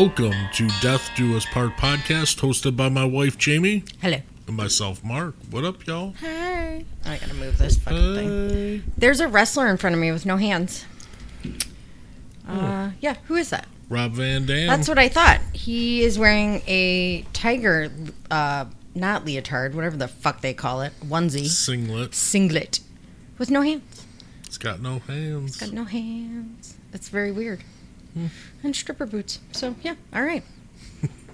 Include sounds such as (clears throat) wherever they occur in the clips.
Welcome to Death Do Us Part podcast, hosted by my wife Jamie Hello. and myself Mark. What up, y'all? Hi. I gotta move this fucking thing. There's a wrestler in front of me with no hands. Uh, yeah. Who is that? Rob Van Dam. That's what I thought. He is wearing a tiger, uh, not leotard, whatever the fuck they call it, onesie, Singlet. singlet, with no hands. It's got no hands. It's Got no hands. It's very weird. And stripper boots. So yeah. All right.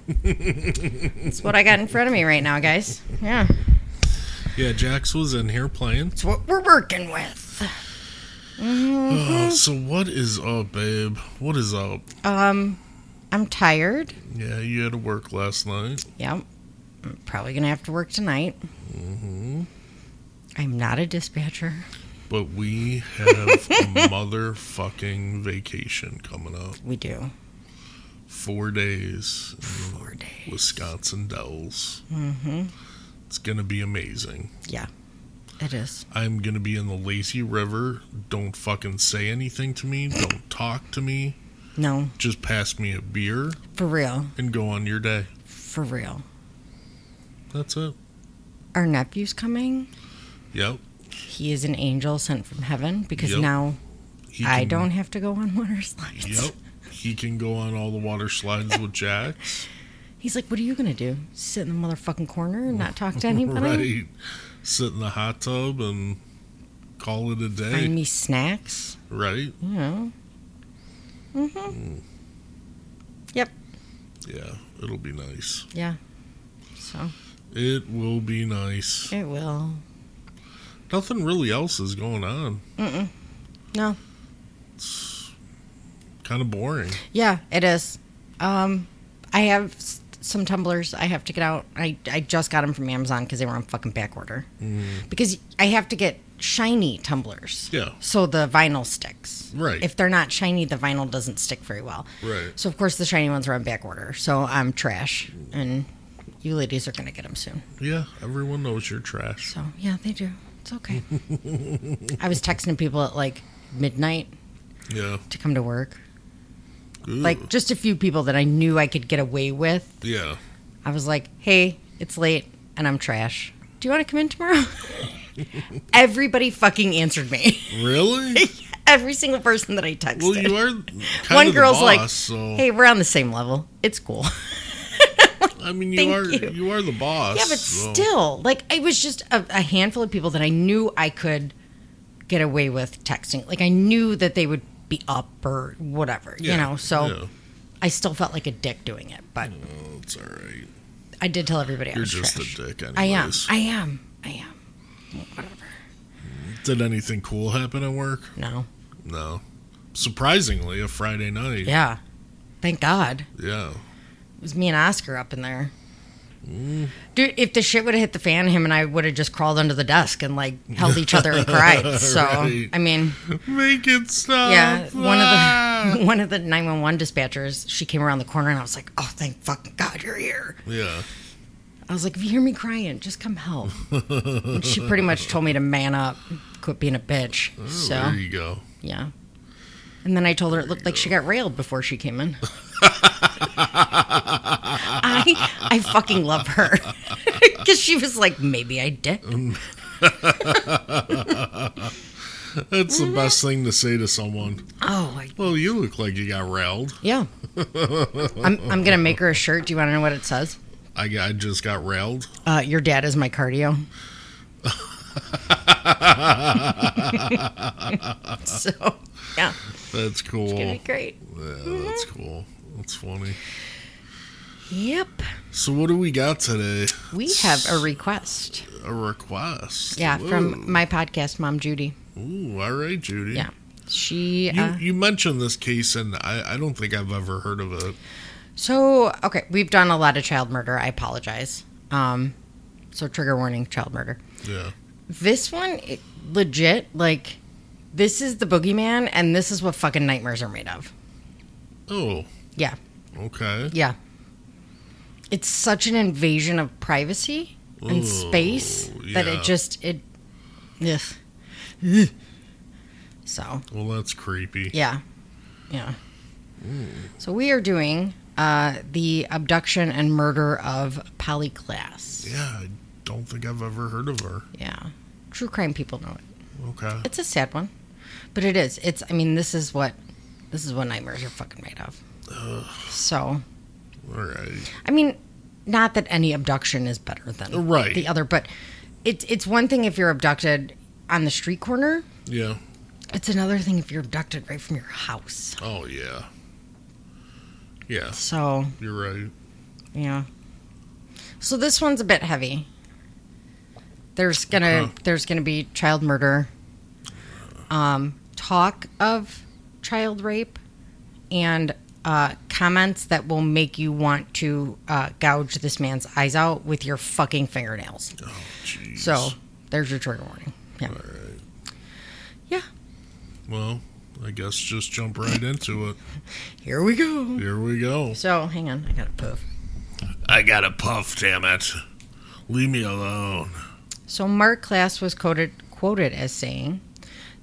(laughs) That's what I got in front of me right now, guys. Yeah. Yeah, Jax was in here playing. It's what we're working with. Oh, so what is up, babe? What is up? Um, I'm tired. Yeah, you had to work last night. Yep. I'm probably gonna have to work tonight. hmm I'm not a dispatcher. But we have a (laughs) motherfucking vacation coming up. We do. Four days Four days. Wisconsin Dells. Mm-hmm. It's gonna be amazing. Yeah, it is. I'm gonna be in the lazy river. Don't fucking say anything to me. Don't talk to me. No, Just pass me a beer for real. and go on your day. For real. That's it. Our nephew's coming. Yep. He is an angel sent from heaven because Yep. now He I don't have to go on (laughs) water slides. Yep. He can go on all the water slides with Jax. (laughs) He's like, what are you gonna do? Sit in the motherfucking corner and not talk to (laughs) anybody? right. Sit in the hot tub and call it a day. Find me snacks. Right. You know. Mm-hmm. Mm. Yep. Yeah. It'll be nice. Yeah. So It will be nice. it will. Nothing really else is going on. Mm-mm. No. It's kind of boring. Yeah, it is. Um, I have some tumblers I have to get out. I, I just got them from Amazon because they were on fucking back order. Mm. Because I have to get shiny tumblers. Yeah. So the vinyl sticks. Right. If they're not shiny, the vinyl doesn't stick very well. Right. So of course the shiny ones are on back order. So I'm trash, and you ladies are gonna get them soon. Yeah. Everyone knows you're trash. So yeah, they do. It's okay. (laughs) I was texting people at like midnight Yeah. to come to work. Ooh. Like just a few people that I knew I could get away with. Yeah. I was like, "Hey, it's late and I'm trash. Do you want to come in tomorrow?" (laughs) Everybody fucking answered me. (laughs) Really? Every single person that I texted. well, you are kind One girl's boss, like, so "Hey, we're on the same level. It's cool." I mean, you are you. you. are the boss. yeah, but so- still, like it was just a, a handful of people that I knew I could get away with texting. Like I knew that they would be up or whatever, Yeah, you know. So yeah. I still felt like a dick doing it, but Oh, it's all right. I did tell everybody I You're was just trash. a dick, anyways. I am. I am. I am. Whatever. Did anything cool happen at work? No. No. Surprisingly, a Friday night. Yeah. Thank God. Yeah. It was me and Oscar up in there. Mm. Dude, if the shit would have hit the fan, him and I would have just crawled under the desk and like held each other and cried. (laughs) So Right. I mean, Make it stop. yeah, one Ah! of the (laughs) one of the nine one one dispatchers, she came around the corner and I was like, Oh thank fucking God you're here. Yeah. I was like, If you hear me crying, just come help. and she pretty much told me to man up, quit being a bitch. (laughs) Oh, so there you go. yeah. And then I told her it looked like she got railed before she came in. I I fucking love her (laughs) because she was like, maybe I did. (laughs) That's the best thing to say to someone. Oh, I, Well, you look like you got railed. yeah. I'm I'm gonna make her a shirt. Do you want to know what it says? I, got- I just got railed. Uh, your dad is my cardio. (laughs) so yeah, That's cool. it's gonna be great. Yeah, that's cool. That's funny. Yep, So what do we got today? we have a request. A request. Yeah, Ooh. from my podcast, Mom Judy. Ooh, all right, Judy. Yeah, she. You, uh, you mentioned this case, and I, I don't think I've ever heard of it. So, okay, we've done a lot of child murder. I apologize. Um, so trigger warning, child murder. Yeah. This one, it, legit, like, this is the boogeyman, and this is what fucking nightmares are made of. Oh, Yeah, okay. yeah. It's such an invasion of privacy and Ooh, space that yeah. it just it. Ugh. So Well, that's creepy. yeah, yeah. So we are doing uh, the abduction and murder of Polly Klaas. Yeah, I don't think I've ever heard of her. Yeah. True crime people know it. Okay. It's a sad one, but it is. It's. I mean, this is what this is what nightmares are fucking made of. So, All right. I mean, not that any abduction is better than Right. the other, but it's it's one thing if you're abducted on the street corner. Yeah. It's another thing if you're abducted right from your house. Oh, yeah. Yeah, So, you're right. yeah. So this one's a bit heavy. There's gonna Okay. there's gonna be child murder, um, talk of child rape, and uh, comments that will make you want to uh, gouge this man's eyes out with your fucking fingernails. Oh, jeez. So there's your trigger warning. Yeah. All right. Yeah. Well, I guess just jump right into it. (laughs) Here we go. Here we go. So hang on, I got a puff. I got a puff, damn it. Leave me alone. So Mark Klaas was quoted quoted as saying,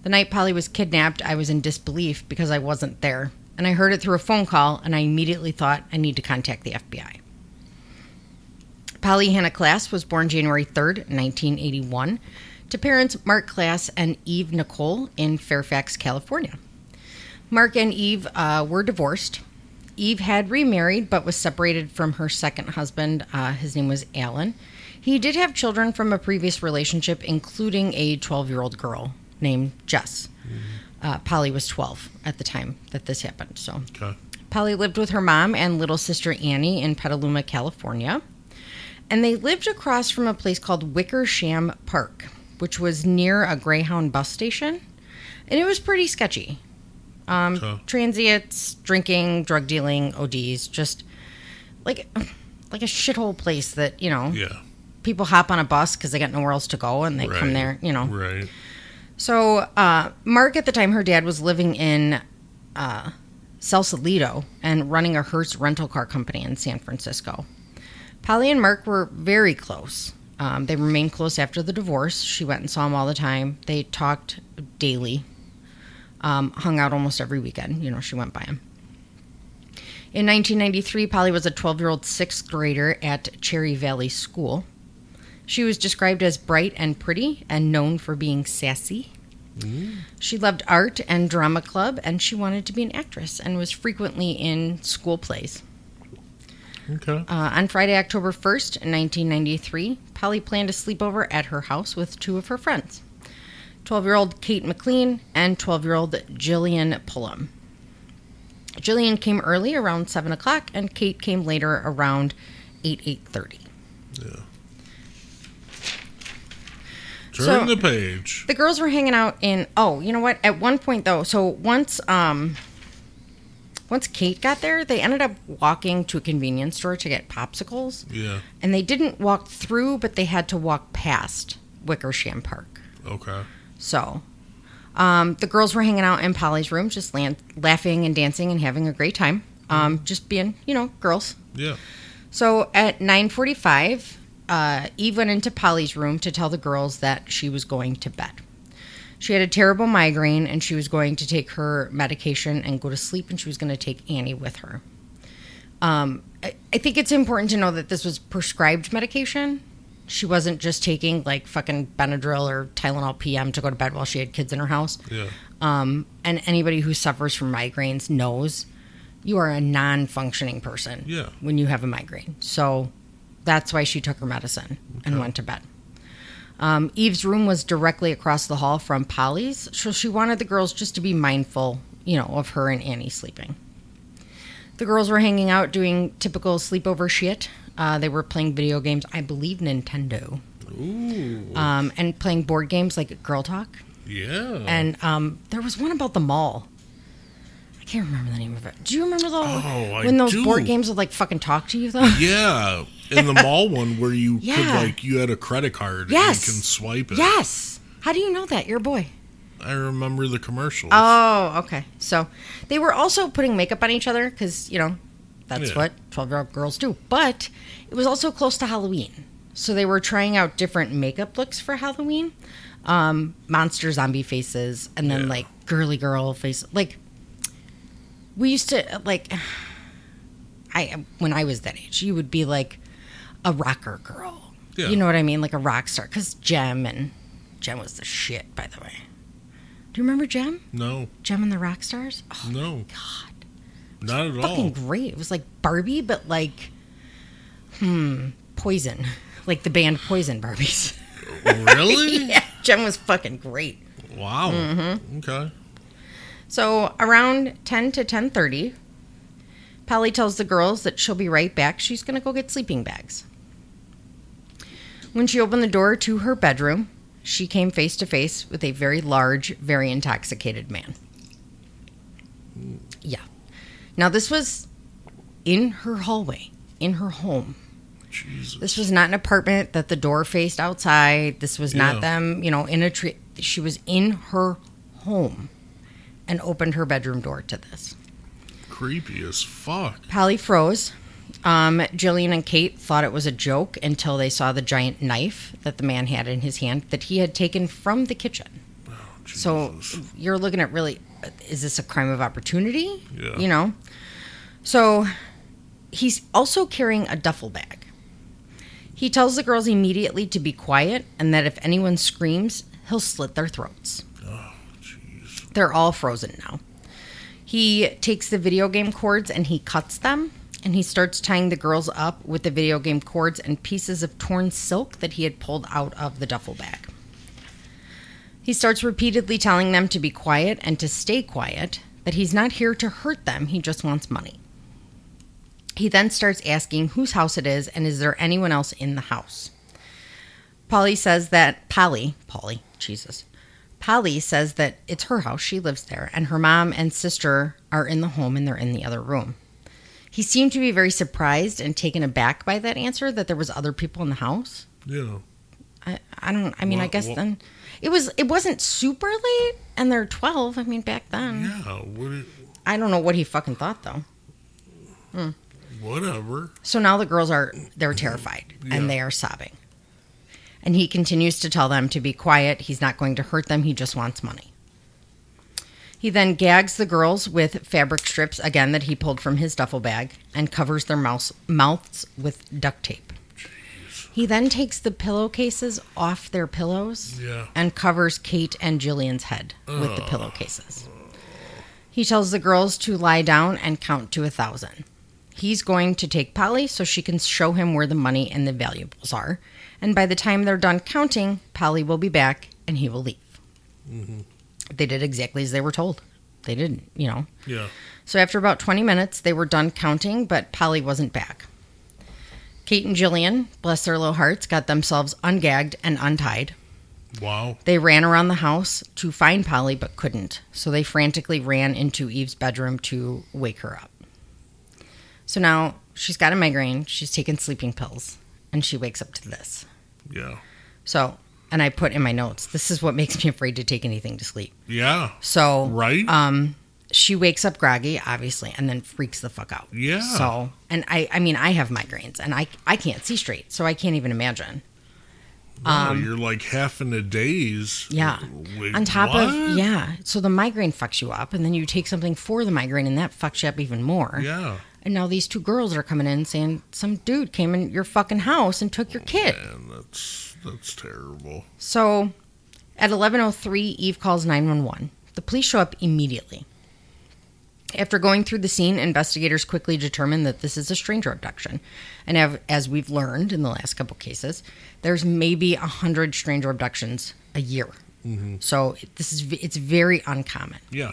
"The night Polly was kidnapped, I was in disbelief because I wasn't there, and I heard it through a phone call, and I immediately thought I need to contact the FBI." Polly Hannah Klaas was born January 3rd, 1981, to parents Mark Klaas and Eve Nichol in Fairfax, California. Mark and Eve uh, were divorced. Eve had remarried but was separated from her second husband. Uh, his name was Alan. He did have children from a previous relationship, including a 12 year old girl named Jess. Uh, Polly was 12 at the time that this happened. So Okay. Polly lived with her mom and little sister Annie in Petaluma, California. And they lived across from a place called Wickersham Park, which was near a Greyhound bus station. And it was pretty sketchy. Um, Okay. Transients, drinking, drug dealing, ODs, just like like a shithole place that, you know, Yeah. people hop on a bus because they got nowhere else to go and they come there, you know. Right. So, uh, Mark, at the time, her dad was living in uh, and running a Hertz rental car company in San Francisco. Polly and Mark were very close. Um, they remained close after the divorce. She went and saw him all the time. They talked daily, um, hung out almost every weekend. You know, she went by him. In 1993, Polly was a 12 year old sixth grader at Cherry Valley School. She was described as bright and pretty and known for being sassy. She loved art and drama club, and she wanted to be an actress and was frequently in school plays. Okay. Uh, on Friday, October 1st, 1993, Polly planned a sleepover at her house with two of her friends 12 year old Kate McLean and 12 year old Jillian Pelham. Jillian came early around 7 o'clock, and Kate came later around 8 8.30. Yeah. Turn So- the page. the girls were hanging out in oh you know what at one point though so once um once kate got there they ended up walking to a convenience store to get popsicles Yeah. and they didn't walk through but they had to walk past wickersham park Okay. so um, the girls were hanging out in polly's room just lan- laughing and dancing and having a great time um, just being you know girls Yeah. so at 9:45, uh, Eve went into Polly's room to tell the girls that she was going to bed. She had a terrible migraine and she was going to take her medication and go to sleep, and she was going to take Annie with her. Um, I, I think it's important to know that this was prescribed medication. She wasn't just taking like fucking Benadryl or Tylenol PM to go to bed while she had kids in her house. Yeah. Um, and anybody who suffers from migraines knows you are a non-functioning person Yeah. when you have a migraine. So that's why she took her medicine and went to bed. Um, Eve's room was directly across the hall from Polly's, so she wanted the girls just to be mindful, you know, of her and Annie sleeping. The girls were hanging out doing typical sleepover shit. Uh, they were playing video games, I believe Nintendo, Ooh. um, and playing board games like Girl Talk. yeah. And um, there was one about the mall. I can't remember the name of it. Do you remember though? Oh, I when those do. board games would like fucking talk to you though? (laughs) yeah. In the mall one where you could like you had a credit card Yes. and you can swipe it. Yes. How do you know that? You're a boy. I remember the commercials. Oh, okay. So they were also putting makeup on each other because you know that's Yeah. what twelve-year-old girls do. But it was also close to Halloween, so they were trying out different makeup looks for Halloween. Um, monster zombie faces, and then Yeah. like girly girl face. Like we used to like. (sighs) I when I was that age, you would be like a rocker girl. Yeah. You know what I mean? Like a rock star. Because Jem and Jem was the shit, by the way. Do you remember Jem? No, Jem and the Rock Stars? Oh, no, God. not at Fucking all. Fucking great. It was like Barbie, but like, hmm, Poison. Like the band Poison Barbies. Really? (laughs) yeah, Jem was fucking great. Wow. Mm-hmm. Okay. So around 10 to 10:30, Polly tells the girls that she'll be right back. She's going to go get sleeping bags. When she opened the door to her bedroom, she came face to face with a very large, very intoxicated man. Yeah. Now this was in her hallway, in her home. Jesus. This was not an apartment that the door faced outside. This was not Yeah. them, you know, in a tree. She was in her home and opened her bedroom door to this. creepy as fuck. Polly froze. Um, Jillian and Kate thought it was a joke until they saw the giant knife that the man had in his hand that he had taken from the kitchen. So Jesus. you're looking at really, is this a crime of opportunity? Yeah. You know? So he's also carrying a duffel bag. He tells the girls immediately to be quiet and that if anyone screams, he'll slit their throats. Oh, jeez. They're all frozen now. He takes the video game cords and he cuts them and he starts tying the girls up with the video game cords and pieces of torn silk that he had pulled out of the duffel bag. He starts repeatedly telling them to be quiet and to stay quiet, that he's not here to hurt them, he just wants money. He then starts asking whose house it is and is there anyone else in the house. Polly says that Polly, Polly, Jesus. Polly says that it's her house, she lives there, and her mom and sister are in the home and they're in the other room. He seemed to be very surprised and taken aback by that answer that there was other people in the house. Yeah. I, I don't I mean I guess well- then it was it wasn't super late and they're 12. I mean back then. Yeah. What? It, I don't know what he fucking thought though. Hmm. whatever. So now the girls are they're terrified Yeah. and they are sobbing. And he continues to tell them to be quiet. He's not going to hurt them. He just wants money. He then gags the girls with fabric strips again that he pulled from his duffel bag and covers their mouths mouths with duct tape. He then takes the pillowcases off their pillows Yeah. and covers Kate and Jillian's head with the pillowcases. He tells the girls to lie down and count to a thousand. He's going to take Polly so she can show him where the money and the valuables are. And by the time they're done counting, Polly will be back and he will leave. Mm-hmm. They did exactly as they were told. They didn't, you know. Yeah. So after about 20 minutes, they were done counting, but Polly wasn't back. Kate and Jillian, bless their little hearts, got themselves ungagged and untied. Wow. They ran around the house to find Polly, but couldn't. So they frantically ran into Eve's bedroom to wake her up. So now she's got a migraine, she's taken sleeping pills, and she wakes up to this. Yeah. So, and I put in my notes, this is what makes me afraid to take anything to sleep. Yeah. So, Right. um, she wakes up groggy, obviously, and then freaks the fuck out. Yeah. So, and I, I mean, I have migraines, and I, I can't see straight, so I can't even imagine. Wow, you're like half in a daze. um, Yeah. Wait, On top what? of yeah, so the migraine fucks you up, and then you take something for the migraine, and that fucks you up even more. Yeah. And now these two girls are coming in saying some dude came in your fucking house and took your kid. Man, that's that's terrible. So at 11:03, Eve calls 911. The police show up immediately. After going through the scene, investigators quickly determine that this is a stranger abduction. And av- as we've learned in the last couple cases, there's maybe 100 stranger abductions a year. So this is it's very uncommon. Yeah.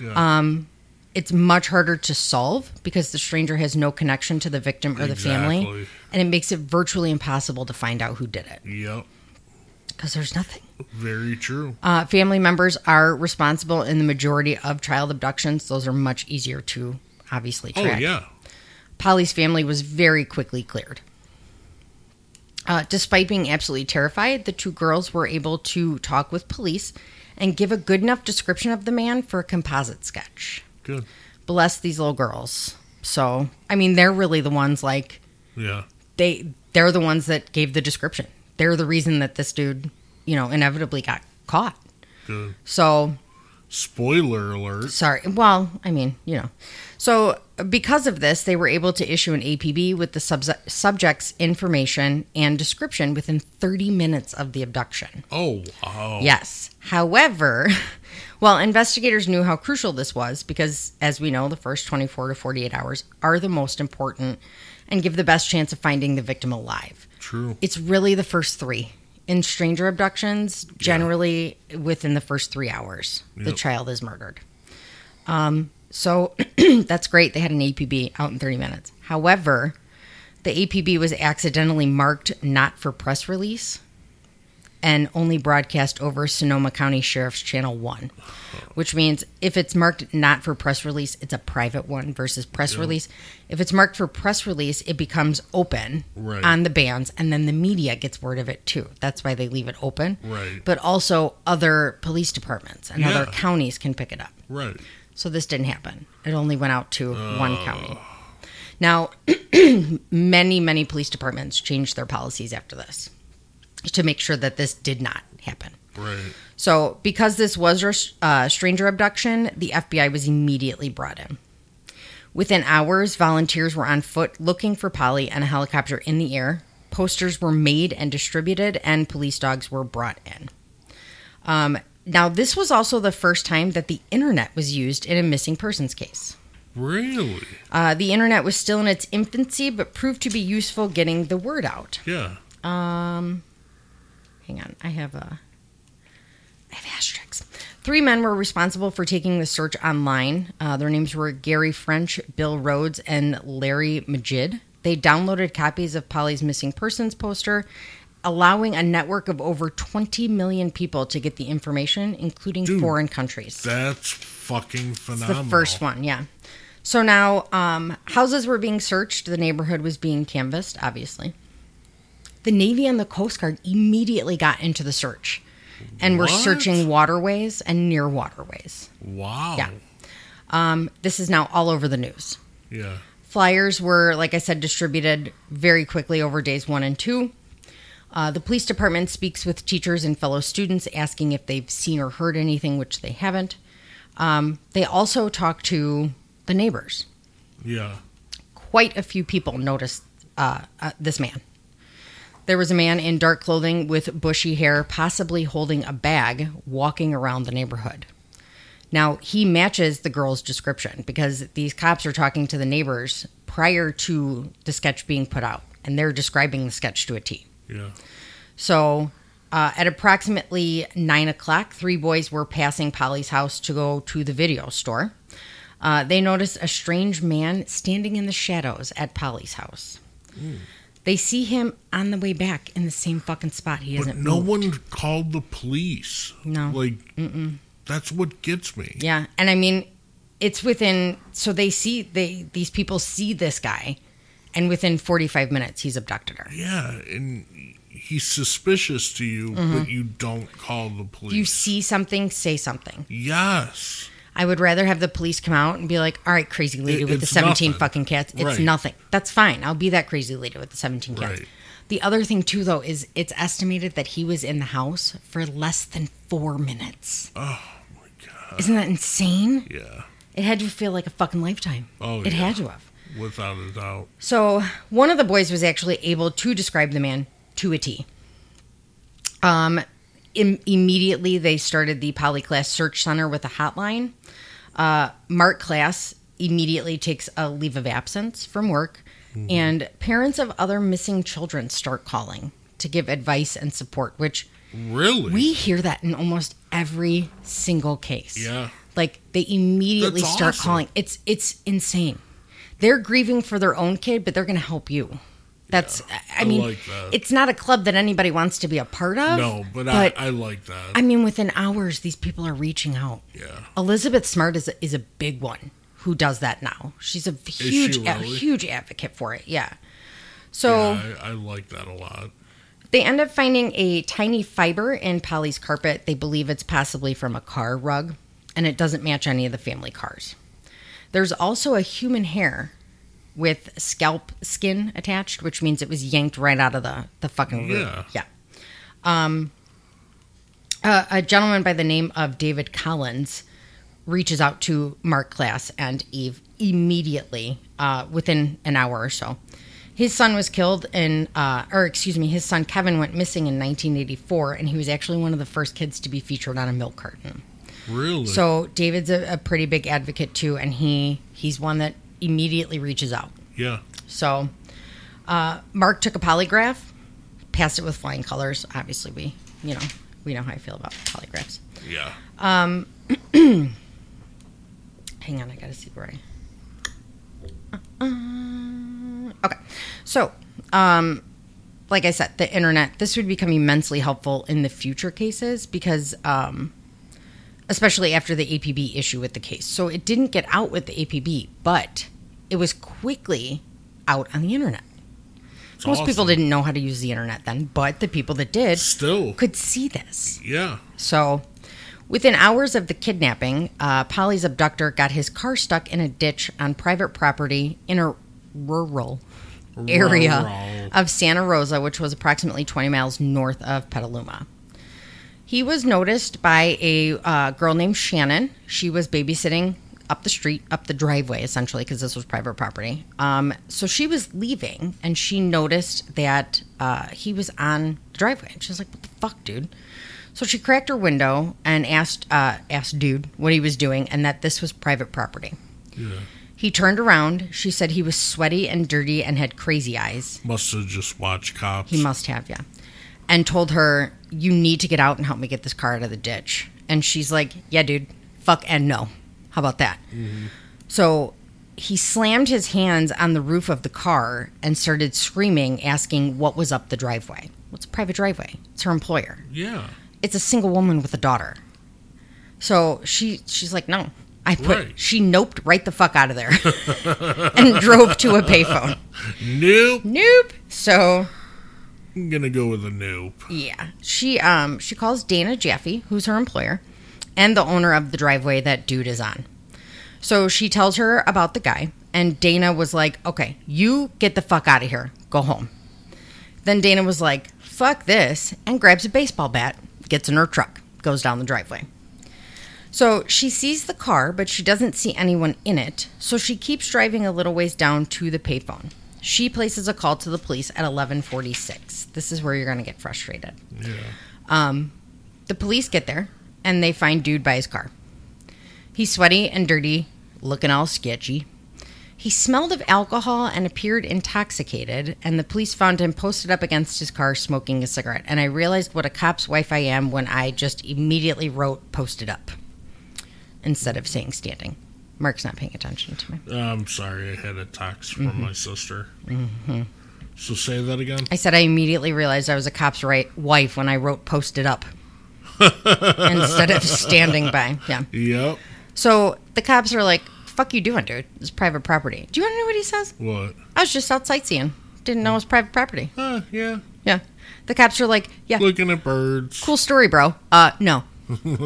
Yeah. Um, It's much harder to solve because the stranger has no connection to the victim or the family, and it makes it virtually impossible to find out who did it yep. because there's nothing. Very true. Uh, family members are responsible in the majority of child abductions. Those are much easier to obviously Oh yeah. Polly's family was very quickly cleared. Uh, despite being absolutely terrified, the two girls were able to talk with police and give a good enough description of the man for a composite sketch. Good. Bless these little girls. So, I mean, they're really the ones like Yeah. they they're the ones that gave the description. They're the reason that this dude, you know, inevitably got caught. Good. So, Spoiler alert. Sorry. Well, I mean, you know. So because of this, they were able to issue an APB with the subs- subject's information and description within 30 minutes of the abduction. Oh wow. Yes. However, (laughs) well, investigators knew how crucial this was because, as we know, the first 24 to 48 hours are the most important and give the best chance of finding the victim alive. True. It's really the first three. In stranger abductions, generally within the first three hours, the child is murdered. Um, so (clears throat) that's great. They had an APB out in 30 minutes. However, the APB was accidentally marked not for press release and only broadcast over Sonoma County Sheriff's Channel 1, which means if it's marked not for press release, it's a private one versus press release. If it's marked for press release, it becomes open Right. on the bands, and then the media gets word of it too. That's why they leave it open. Right. But also, other police departments and other counties can pick it up. Right. So this didn't happen. It only went out to one oh. county. Now, (clears throat) many, many police departments changed their policies after this to make sure that this did not happen. Right. So, because this was a uh, stranger abduction, the FBI was immediately brought in. Within hours, volunteers were on foot looking for Polly and a helicopter in the air. Posters were made and distributed, and police dogs were brought in. Um, now, this was also the first time that the internet was used in a missing persons case. Really? Uh, the internet was still in its infancy, but proved to be useful getting the word out. Yeah. Um, hang on, I have a, I have asterisks. Three men were responsible for taking the search online. Uh, their names were Gary French, Bill Rhodes, and Larry Magid. They downloaded copies of Polly's missing persons poster, allowing a network of over 20 million people to get the information, including Dude, foreign countries. That's fucking It's phenomenal. the first one, yeah. So now um, houses were being searched. The neighborhood was being canvassed, obviously. The Navy and the Coast Guard immediately got into the search and were searching waterways and near waterways. Wow. Yeah. Um, this is now all over the news. Yeah. Flyers were, like I said, distributed very quickly over days one and two. Uh, the police department speaks with teachers and fellow students asking if they've seen or heard anything, which they haven't. Um, they also talk to the neighbors. Yeah. Quite a few people noticed uh, uh, this man. There was a man in dark clothing with bushy hair, possibly holding a bag, walking around the neighborhood. Now, he matches the girl's description because these cops are talking to the neighbors prior to the sketch being put out, and they're describing the sketch to a T. Yeah. So, uh, at approximately nine o'clock, three boys were passing Polly's house to go to the video store. Uh, they noticed a strange man standing in the shadows at Polly's house. They see him on the way back in the same fucking spot. He But doesn't no move. one called the police. No. Like, Mm-mm. that's what gets me. Yeah, and I mean, it's within. So they see they these people see this guy, and within forty five minutes, he's abducted her. Yeah, and he's suspicious to you, but you don't call the police. Mm-hmm. You see something, say something. Yes. I would rather have the police come out and be like, "All right, crazy lady It- with the seventeen nothing. fucking cats. It's Right. nothing. That's fine. I'll be that crazy lady with the seventeen cats." Right. The other thing too, though, is it's estimated that he was in the house for less than four minutes. Oh my god. Isn't that insane? Yeah. It had to feel like a fucking lifetime. Oh, it yeah. had to have. Without a doubt. So one of the boys was actually able to describe the man to a T. Um, im- immediately they started the Polly Klaas Search Center with a hotline. Uh, Mark Klaas immediately takes a leave of absence from work, and parents of other missing children start calling to give advice and support. Which Really? we hear that in almost every single case. yeah. Like they immediately That's start awesome. calling. It's it's insane. They're grieving for their own kid, but they're going to help you. That's I I mean, like that. it's not a club that anybody wants to be a part of. No, but, I, I like that. I mean, within hours, these people are reaching out. yeah. Elizabeth Smart is a, is a big one who does that now. She's a huge, a really? huge advocate for it. Yeah. So yeah, I, I like that a lot. they end up finding a tiny fiber in Polly's carpet. They believe it's possibly from a car rug, and it doesn't match any of the family cars. There's also a human hair with scalp skin attached, which means it was yanked right out of the, the fucking room. Yeah. Yeah. Um, uh, a gentleman by the name of David Collins reaches out to Mark Klaas and Eve immediately uh, within an hour or so. His son was killed in, uh, or excuse me, his son Kevin went missing in 1984, and he was actually one of the first kids to be featured on a milk carton. Really? So David's a, a pretty big advocate too, and he he's one that immediately reaches out. yeah. So uh, Mark took a polygraph, passed it with flying colors. Obviously, we you know we know how I feel about polygraphs. Yeah. Um, (clears throat) hang on, I gotta see where I. Uh, okay, so um, like I said, the internet. This would become immensely helpful in the future cases because, um, especially after the APB issue with the case. So it didn't get out with the APB, but it was quickly out on the internet. It's Most people didn't know how to use the internet then, but the people that did Still. could see this. Yeah. So, within hours of the kidnapping, uh, Polly's abductor got his car stuck in a ditch on private property in a rural area Rural. of Santa Rosa, which was approximately 20 miles north of Petaluma. He was noticed by a uh, girl named Shannon. She was babysitting up the street, up the driveway, essentially, because this was private property. Um, so she was leaving, and she noticed that uh, he was on the driveway. And she was like, "What the fuck, dude?" So she cracked her window and asked uh, asked dude what he was doing, and that this was private property. Yeah. He turned around. She said he was sweaty and dirty and had crazy eyes. Must have just watched cops. He must have, yeah. And told her, You need to get out and help me get this car out of the ditch. And she's like, Yeah, dude, fuck and no. How about that? Mm-hmm. So he slammed his hands on the roof of the car and started screaming, asking what was up the driveway. What's a private driveway? It's her employer. Yeah. It's a single woman with a daughter. So she she's like, No. I put Right. she noped right the fuck out of there (laughs) and drove to a payphone. (laughs) Nope. Nope. So gonna go with a nope. Yeah. She um she calls Dana Jaffe, who's her employer, and the owner of the driveway that dude is on. So she tells her about the guy, and Dana was like, "Okay, you get the fuck out of here. Go home." Then Dana was like, "Fuck this," and grabs a baseball bat, gets in her truck, goes down the driveway. So she sees the car, but she doesn't see anyone in it. So she keeps driving a little ways down to the payphone. She places a call to the police at 11:46. This is where you're going to get frustrated. Yeah. Um, the police get there and they find dude by his car. He's sweaty and dirty, looking all sketchy. He smelled of alcohol and appeared intoxicated, and the police found him posted up against his car smoking a cigarette. And I realized what a cop's wife I am when I just immediately wrote posted up instead of saying standing. Mark's not paying attention to me. I'm sorry. I had a text from Mm-hmm. my sister. So say that again. I said I immediately realized I was a cop's right wife when I wrote posted it up (laughs) instead of standing by. Yeah. Yep. So the cops are like, fuck you doing, dude? It's private property. Do you want to know what he says? What? I was just out sightseeing. Didn't know it was private property. Uh, yeah. Yeah. The cops are like, yeah, Looking at birds. cool story, bro. Uh, no.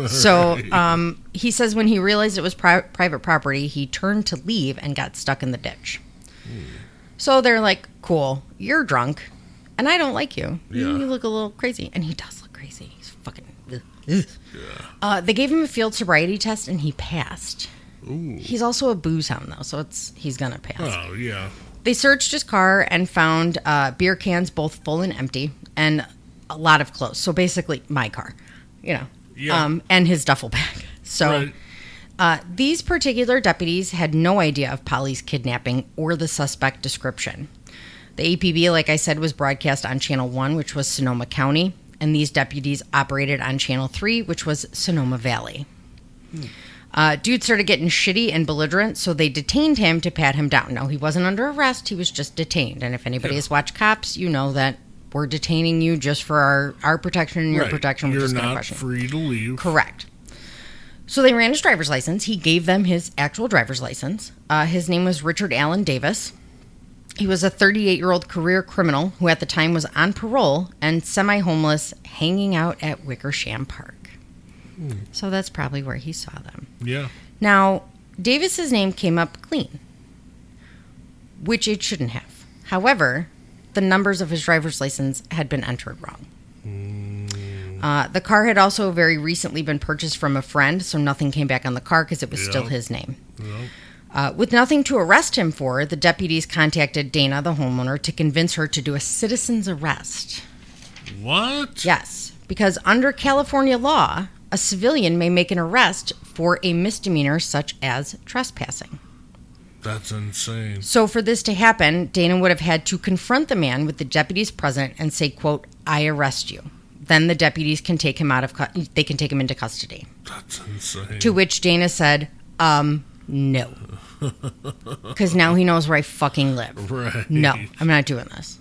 So (laughs) um, he says when he realized it was pri- private property, he turned to leave and got stuck in the ditch. So they're like, cool, you're drunk, and I don't like you. Yeah. You look a little crazy. And he does look crazy. He's fucking. ugh, ugh. Uh, they gave him a field sobriety test, and he passed. Ooh. He's also a booze hound, though, so it's he's gonna pass. Oh, yeah. They searched his car and found uh, beer cans, both full and empty, and a lot of clothes. So basically, my car, you know, Yeah. um, and his duffel bag. (laughs) So Right. uh, these particular deputies had no idea of Polly's kidnapping or the suspect description. The APB, like I said, was broadcast on Channel 1, which was Sonoma County, and these deputies operated on Channel 3, which was Sonoma Valley. Uh, dude started getting shitty and belligerent, so they detained him to pat him down. No, he wasn't under arrest, he was just detained. And if anybody Yeah. has watched Cops, you know that we're detaining you just for our, our protection and your Right. protection. We're You're just not question free to leave. Correct. So they ran his driver's license. He gave them his actual driver's license. Uh, his name was Richard Allen Davis. He was a 38 year old career criminal who at the time was on parole and semi homeless, hanging out at Wickersham Park. So that's probably where he saw them. Yeah. Now, Davis's name came up clean, which it shouldn't have. However, the numbers of his driver's license had been entered wrong. Uh, the car had also very recently been purchased from a friend, so nothing came back on the car because it was still his name. Uh, with nothing to arrest him for, the deputies contacted Dana, the homeowner, to convince her to do a citizen's arrest. What? Yes, because under California law, a civilian may make an arrest for a misdemeanor such as trespassing. That's insane. So for this to happen, Dana would have had to confront the man with the deputies present and say, "quote I arrest you." Then the deputies can take him out of cu- they can take him into custody. That's insane. To which Dana said, "Um, no." (laughs) Cuz now he knows where I fucking live. right. No, I'm not doing this.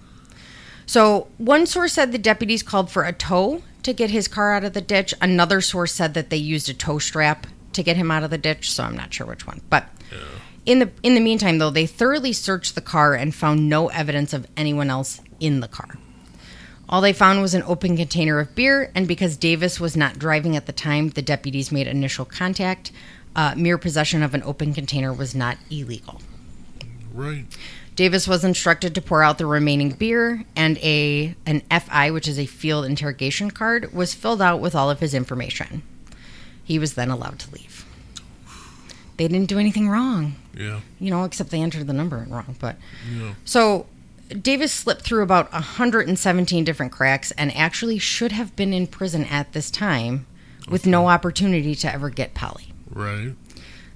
So, one source said the deputies called for a tow to get his car out of the ditch. Another source said that they used a tow strap to get him out of the ditch, so I'm not sure which one. But in the in the meantime though, they thoroughly searched the car and found no evidence of anyone else in the car. All they found was an open container of beer, and because Davis was not driving at the time, the deputies made initial contact. Uh, mere possession of an open container was not illegal. Right. Davis was instructed to pour out the remaining beer, and a an FI, which is a field interrogation card, was filled out with all of his information. He was then allowed to leave. They didn't do anything wrong, Yeah. you know, except they entered the number wrong. But Yeah. so Davis slipped through about 117 different cracks and actually should have been in prison at this time with no opportunity to ever get Polly. Right.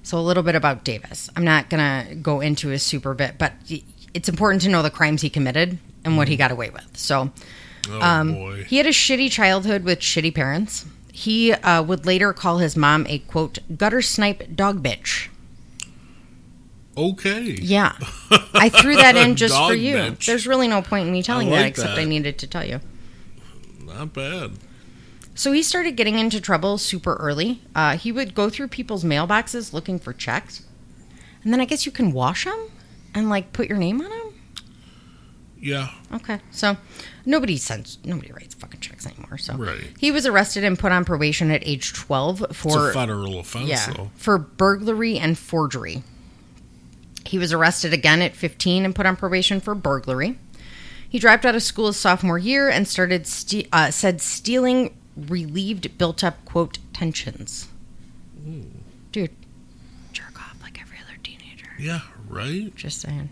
So a little bit about Davis. I'm not gonna go into his super bit, but it's important to know the crimes he committed and what he got away with. So Oh um, he had a shitty childhood with shitty parents. He uh, would later call his mom a quote gutter snipe dog bitch. Okay. Yeah, (laughs) I threw that in just for you. bitch. There's really no point in me telling that except that. I needed to tell you. Not bad. So he started getting into trouble super early. Uh, he would go through people's mailboxes looking for checks, and then I guess you can wash them and like put your name on them. Yeah. Okay, so nobody sends, nobody writes fucking checks anymore. So Right. he was arrested and put on probation at age twelve It's for a federal offense, yeah though. for burglary and forgery. He was arrested again at fifteen and put on probation for burglary. He dropped out of school his sophomore year and started ste- uh, said stealing relieved built up quote tensions. Dude, jerk off like every other teenager. Yeah. Right. Just saying.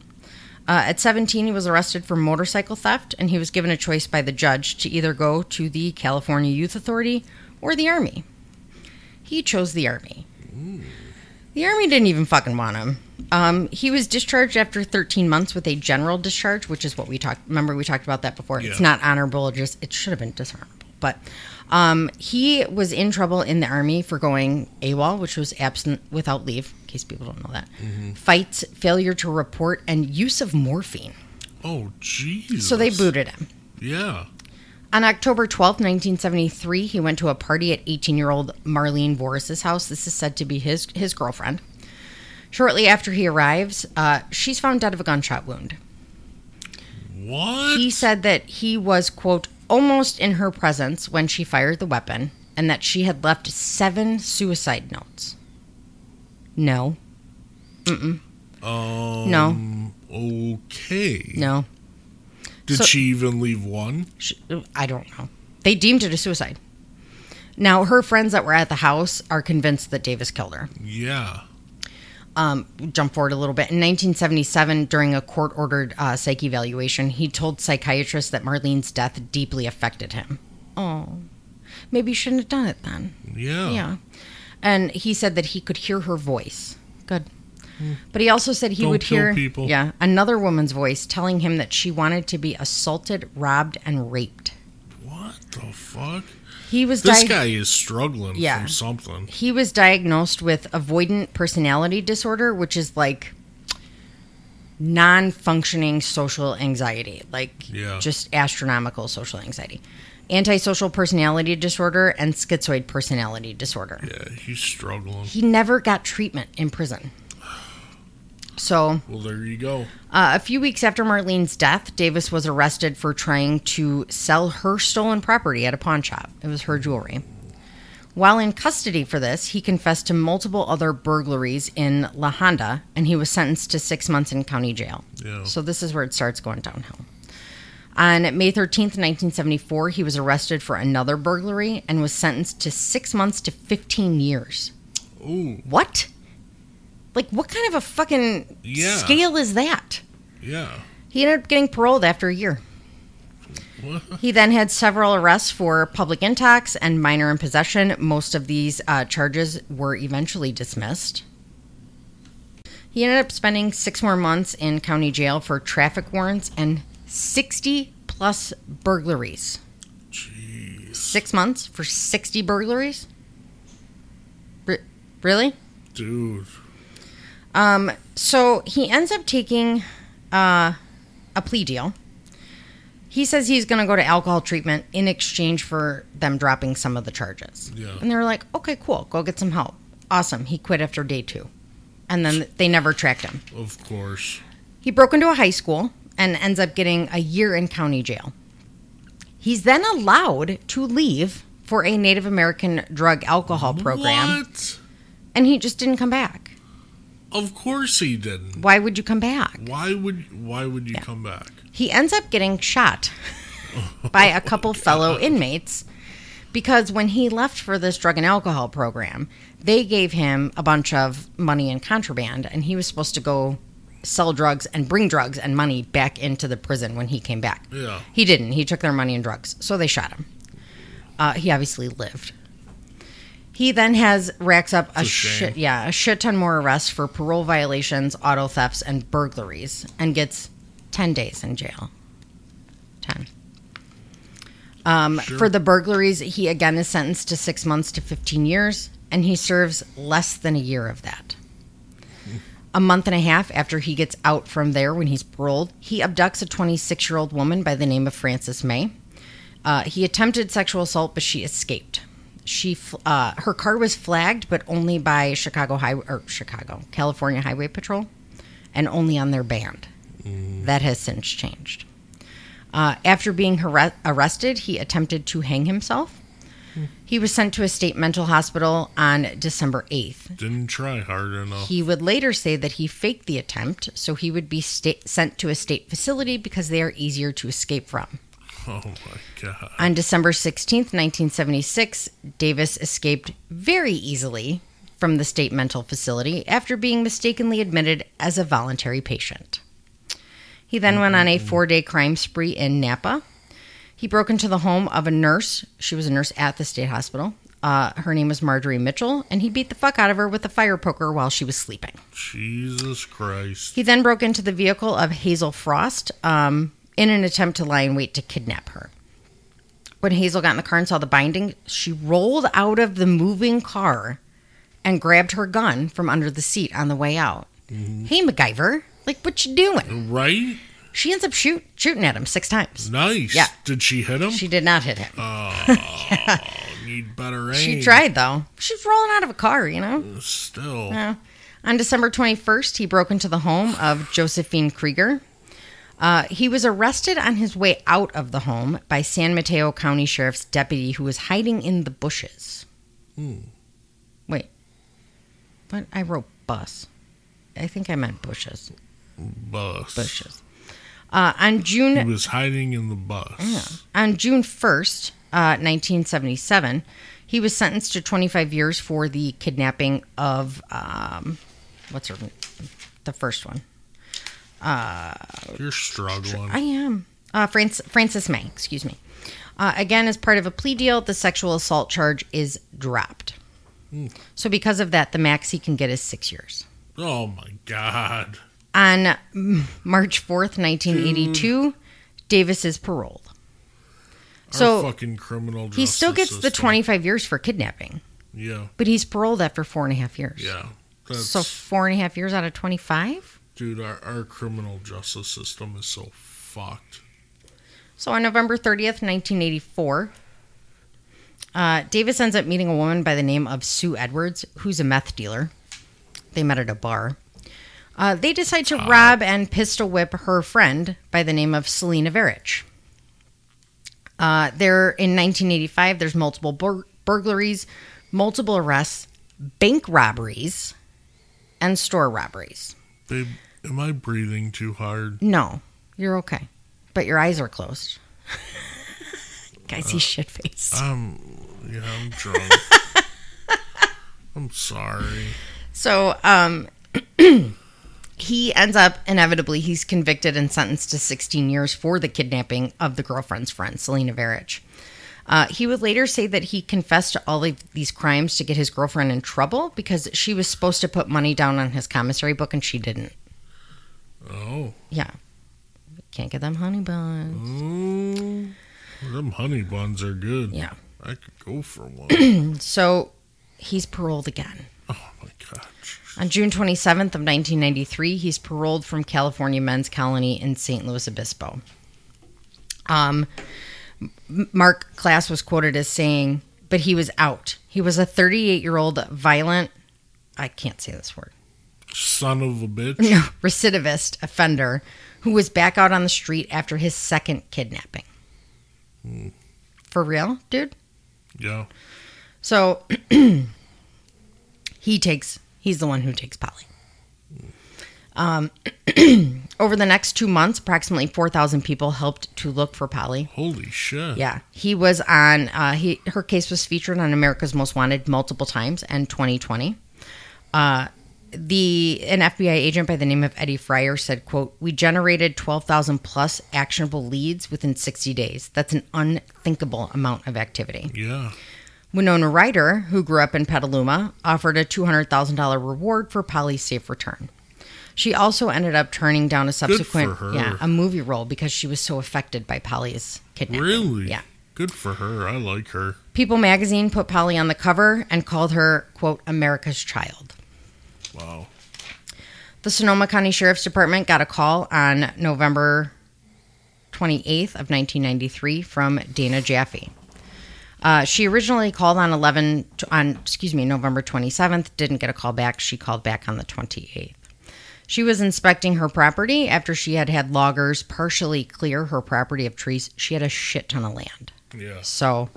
Uh, at 17, he was arrested for motorcycle theft, and he was given a choice by the judge to either go to the California Youth Authority or the Army. He chose the Army. The Army didn't even fucking want him. Um, he was discharged after 13 months with a general discharge, which is what we talked. Remember, we talked about that before. It's not honorable; just it should have been dishonorable. But um, he was in trouble in the army for going AWOL, which was absent without leave. In case people don't know that, fights, failure to report, and use of morphine. Oh, Jesus. So they booted him. Yeah. On October 12th, 1973, he went to a party at 18 year old Marlene Voris's house. This is said to be his, his girlfriend. Shortly after he arrives, uh, she's found dead of a gunshot wound. What? He said that he was, quote, almost in her presence when she fired the weapon and that she had left seven suicide notes. No, Mm-mm. um, No. Okay. no. Did So- she even leave one? She, I don't know. They deemed it a suicide. Now, her friends that were at the house are convinced that Davis killed her. Yeah. Um, jump forward a little bit. In 1977, during a court ordered uh, psych evaluation, he told psychiatrists that Marlene's death deeply affected him. Oh, maybe you shouldn't have done it then. Yeah. Yeah. And he said that he could hear her voice. Good. But he also said he Don't would kill hear people. yeah, another woman's voice telling him that she wanted to be assaulted, robbed, and raped. What the fuck? He was This di- guy is struggling Yeah. from something. he was diagnosed with avoidant personality disorder, which is like non-functioning social anxiety, like Yeah. just astronomical social anxiety, antisocial personality disorder, and schizoid personality disorder. Yeah, he's struggling. He never got treatment in prison. So, Well, there you go. uh, a few weeks after Marlene's death, Davis was arrested for trying to sell her stolen property at a pawn shop. It was her jewelry. While in custody for this, he confessed to multiple other burglaries in La Honda, and he was sentenced to six months in county jail. Yeah. So this is where it starts going downhill. On May 13th, 1974, he was arrested for another burglary and was sentenced to six months to 15 years. Ooh. What? Like, what kind of a fucking Yeah. scale is that? Yeah. He ended up getting paroled after a year. What? He then had several arrests for public intox and minor in possession. Most of these uh, charges were eventually dismissed. He ended up spending six more months in county jail for traffic warrants and 60 plus burglaries. Jeez. Six months for 60 burglaries? Re- really? Dude. Um, so he ends up taking uh, a plea deal. He says he's going to go to alcohol treatment in exchange for them dropping some of the charges. Yeah. And they're like, okay, cool, go get some help. Awesome. He quit after day two. And then they never tracked him. Of course. He broke into a high school and ends up getting a year in county jail. He's then allowed to leave for a Native American drug alcohol program, What? and he just didn't come back. Of course he didn't. Why would you come back? Why would why would you come back? he ends up getting shot (laughs) by a couple fellow (laughs) inmates because when he left for this drug and alcohol program, they gave him a bunch of money and contraband, and he was supposed to go sell drugs and bring drugs and money back into the prison when he came back. Yeah. He didn't. He took their money and drugs, so they shot him. Uh, he obviously lived. He then has racks up a, It's a shit, yeah, a shit ton more arrests for parole violations, auto thefts, and burglaries, and gets ten days in jail. Ten. Um, Sure. For the burglaries, he again is sentenced to six months to fifteen years, and he serves less than a year of that. A month and a half after he gets out from there, when he's paroled, he abducts a 26 year old woman by the name of Frances May. Uh, he attempted sexual assault, but she escaped. She, uh, her car was flagged, but only by Chicago Highway or Chicago, California Highway Patrol, and only on their band. That has since changed. Uh, after being arre- arrested, he attempted to hang himself. He was sent to a state mental hospital on December 8th. Didn't try hard enough. He would later say that he faked the attempt, so he would be sta- sent to a state facility because they are easier to escape from. (laughs) oh my god. On December 16th, 1976, Davis escaped very easily from the state mental facility after being mistakenly admitted as a voluntary patient. He then went on a four day crime spree in Napa. He broke into the home of a nurse. She was a nurse at the state hospital. Uh, her name was Marjorie Mitchell, and he beat the fuck out of her with a fire poker while she was sleeping. Jesus Christ. He then broke into the vehicle of Hazel Frost um, in an attempt to lie in wait to kidnap her. When Hazel got in the car and saw the binding, she rolled out of the moving car and grabbed her gun from under the seat on the way out. Mm-hmm. Hey, MacGyver, like what you doing? Right? She ends up shoot shooting at him six times. Nice. Yeah. Did she hit him? She did not hit him. Oh (laughs) Need better aim. She tried though. She's rolling out of a car, you know. Uh, still. Yeah. On December 21st, he broke into the home of Josephine Krieger. Uh, he was arrested on his way out of the home by San Mateo County Sheriff's deputy who was hiding in the bushes. Hmm. Wait. What? I wrote bus. I think I meant bushes. Bus. Bushes. Uh, on June He was hiding in the bus. on June 1st, uh, 1977, he was sentenced to 25 years for the kidnapping of, um, what's her, the first one. You're struggling. I am. Uh, Franc- Frances May, excuse me. Uh, again, as part of a plea deal, the sexual assault charge is dropped. So, because of that, the max he can get is six years. oh my god. On March 4th, 1982, Davis is paroled. Our So, fucking criminal He still gets the 25 years for kidnapping, Yeah. but he's paroled after four and a half years. Yeah. So, four and a half years out of 25? Dude, our, our criminal justice system is so fucked. So on November 30th, 1984, uh, Davis ends up meeting a woman by the name of Sue Edwards, who's a meth dealer. They met at a bar. Uh, they decide to rob and pistol whip her friend by the name of Selena Verich. Uh, there in 1985, there's multiple bur- burglaries, multiple arrests, bank robberies, and store robberies. Babe, am I breathing too hard? No, you're okay, but your eyes are closed. (laughs) Guys, he's shit faced. I'm, yeah, I'm drunk. (laughs) I'm sorry. So, um, (clears throat) he ends up inevitably he's convicted and sentenced to 16 years for the kidnapping of the girlfriend's friend selena varich uh, he would later say that he confessed to all of these crimes to get his girlfriend in trouble because she was supposed to put money down on his commissary book and she didn't Oh. yeah can't get them honey buns Oh. Them honey buns are good. yeah I could go for one. (clears throat) so he's paroled again oh my god. On June 27th of 1993, he's paroled from California Men's Colony in San Luis Obispo. Um, Mark Klaas was quoted as saying, but he was out. He was a 38 year old violent, I can't say this word, Son of a bitch. no, (laughs) recidivist offender who was back out on the street after his second kidnapping. For real, dude? Yeah. So (clears throat) he takes, he's the one who takes Polly. Um, (clears throat) over the next two months, approximately 4,000 people helped to look for Polly. Holy shit. Yeah, he was on, uh, he, her case was featured on America's Most Wanted multiple times and 2020. Uh, the an FBI agent by the name of Eddie Fryer said, "quote We generated twelve thousand plus actionable leads within sixty days. That's an unthinkable amount of activity." Yeah. Winona Ryder, who grew up in Petaluma, offered a $200,000 reward for Polly's safe return. She also ended up turning down a subsequent yeah, a movie role because she was so affected by Polly's kidnapping. Really? Yeah. Good for her. I like her. People magazine put Polly on the cover and called her, quote, America's child. Wow. The Sonoma County Sheriff's Department got a call on November 28th of 1993 from Dana Jaffe. Uh, she originally called on 11 on excuse me November 27th. Didn't get a call back. She called back on the 28th. She was inspecting her property after she had had loggers partially clear her property of trees. She had a shit ton of land. Yeah. So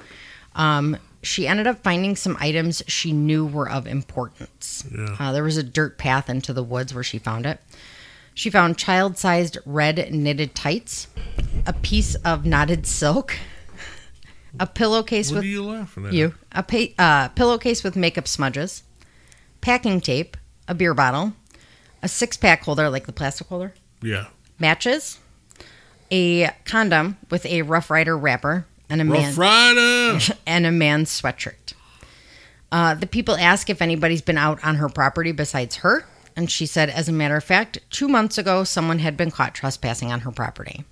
um, she ended up finding some items she knew were of importance. Yeah. Uh, there was a dirt path into the woods where she found it. She found child sized red knitted tights, a piece of knotted silk, a pillowcase What with are you laughing at? you, a pa- uh, pillowcase with makeup smudges, packing tape, a beer bottle, a six pack holder like the plastic holder, Yeah. matches, a condom with a Rough Rider wrapper, and a man (laughs) and a man's sweatshirt. Uh, the people ask if anybody's been out on her property besides her, and she said, as a matter of fact, two months ago, someone had been caught trespassing on her property.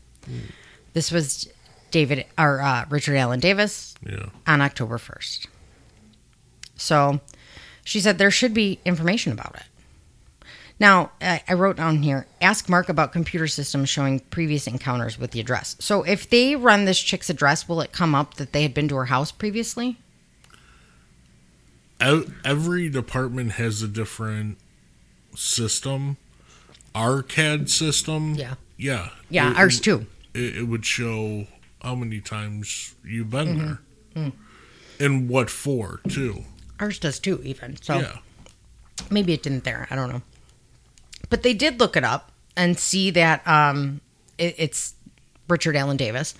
This was David or uh, Richard Allen Davis yeah. on October first. So, she said there should be information about it. Now, I I wrote down here ask Mark about computer systems showing previous encounters with the address. So, if they run this chick's address, will it come up that they had been to her house previously? Every department has a different system. Our CAD system. Yeah. Yeah. Yeah, It- ours too. It, it would show how many times you've been Mm-hmm. there. Mm. And what for, too. Ours does too, even. So, Yeah. maybe it didn't there. I don't know. But they did look it up and see that um, it, it's Richard Allen Davis.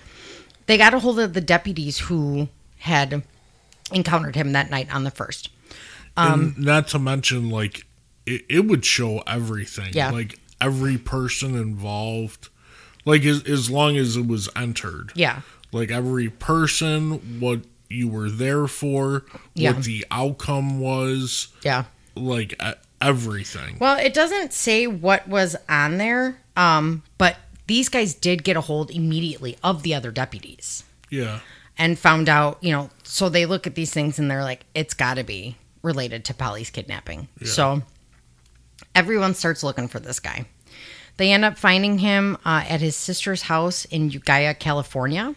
They got a hold of the deputies who had encountered him that night on the first. Um, and not to mention, like, it, it would show everything. Yeah. Like, every person involved. Like, as, as long as it was entered. Yeah. Like, every person, what you were there for, Yeah. what the outcome was, Yeah. like, everything. Well, it doesn't say what was on there, um, but these guys did get a hold immediately of the other deputies Yeah. and found out, you know, so they look at these things and they're like, it's got to be related to Polly's kidnapping. So everyone starts looking for this guy. They end up finding him uh, at his sister's house in Ukiah, California.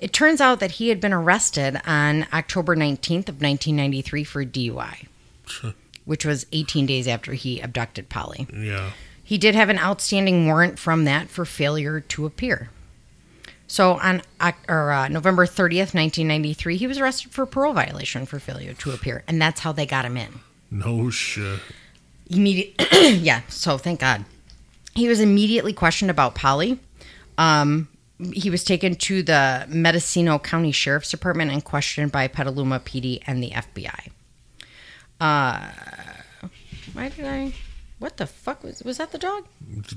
It turns out that he had been arrested on October 19th of 1993 for DUI, which was 18 days after he abducted Polly. Yeah. He did have an outstanding warrant from that for failure to appear. So on or, uh, November 30th, 1993, he was arrested for parole violation for failure to appear, and that's how they got him in. No shit. Immediate, (clears throat) yeah. So thank God, he was immediately questioned about Polly. Um, he was taken to the Mendocino County Sheriff's Department and questioned by Petaluma PD and the FBI. Uh, why did I What the fuck was was that the dog? The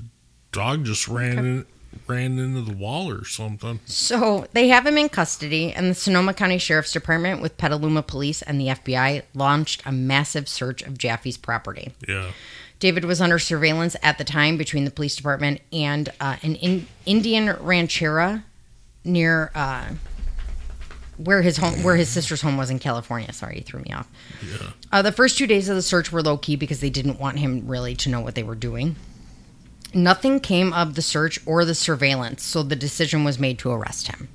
Dog just ran in, ran into the wall or something. So they have him in custody, and the Sonoma County Sheriff's Department, with Petaluma Police and the FBI, launched a massive search of Jaffe's property. Yeah. David was under surveillance at the time between the police department and uh, an in- Indian rancheria near uh, where his home, where his sister's home was in California. Sorry, you threw me off. Yeah. Uh, the first two days of the search were low key because they didn't want him really to know what they were doing. Nothing came of the search or the surveillance, so the decision was made to arrest him.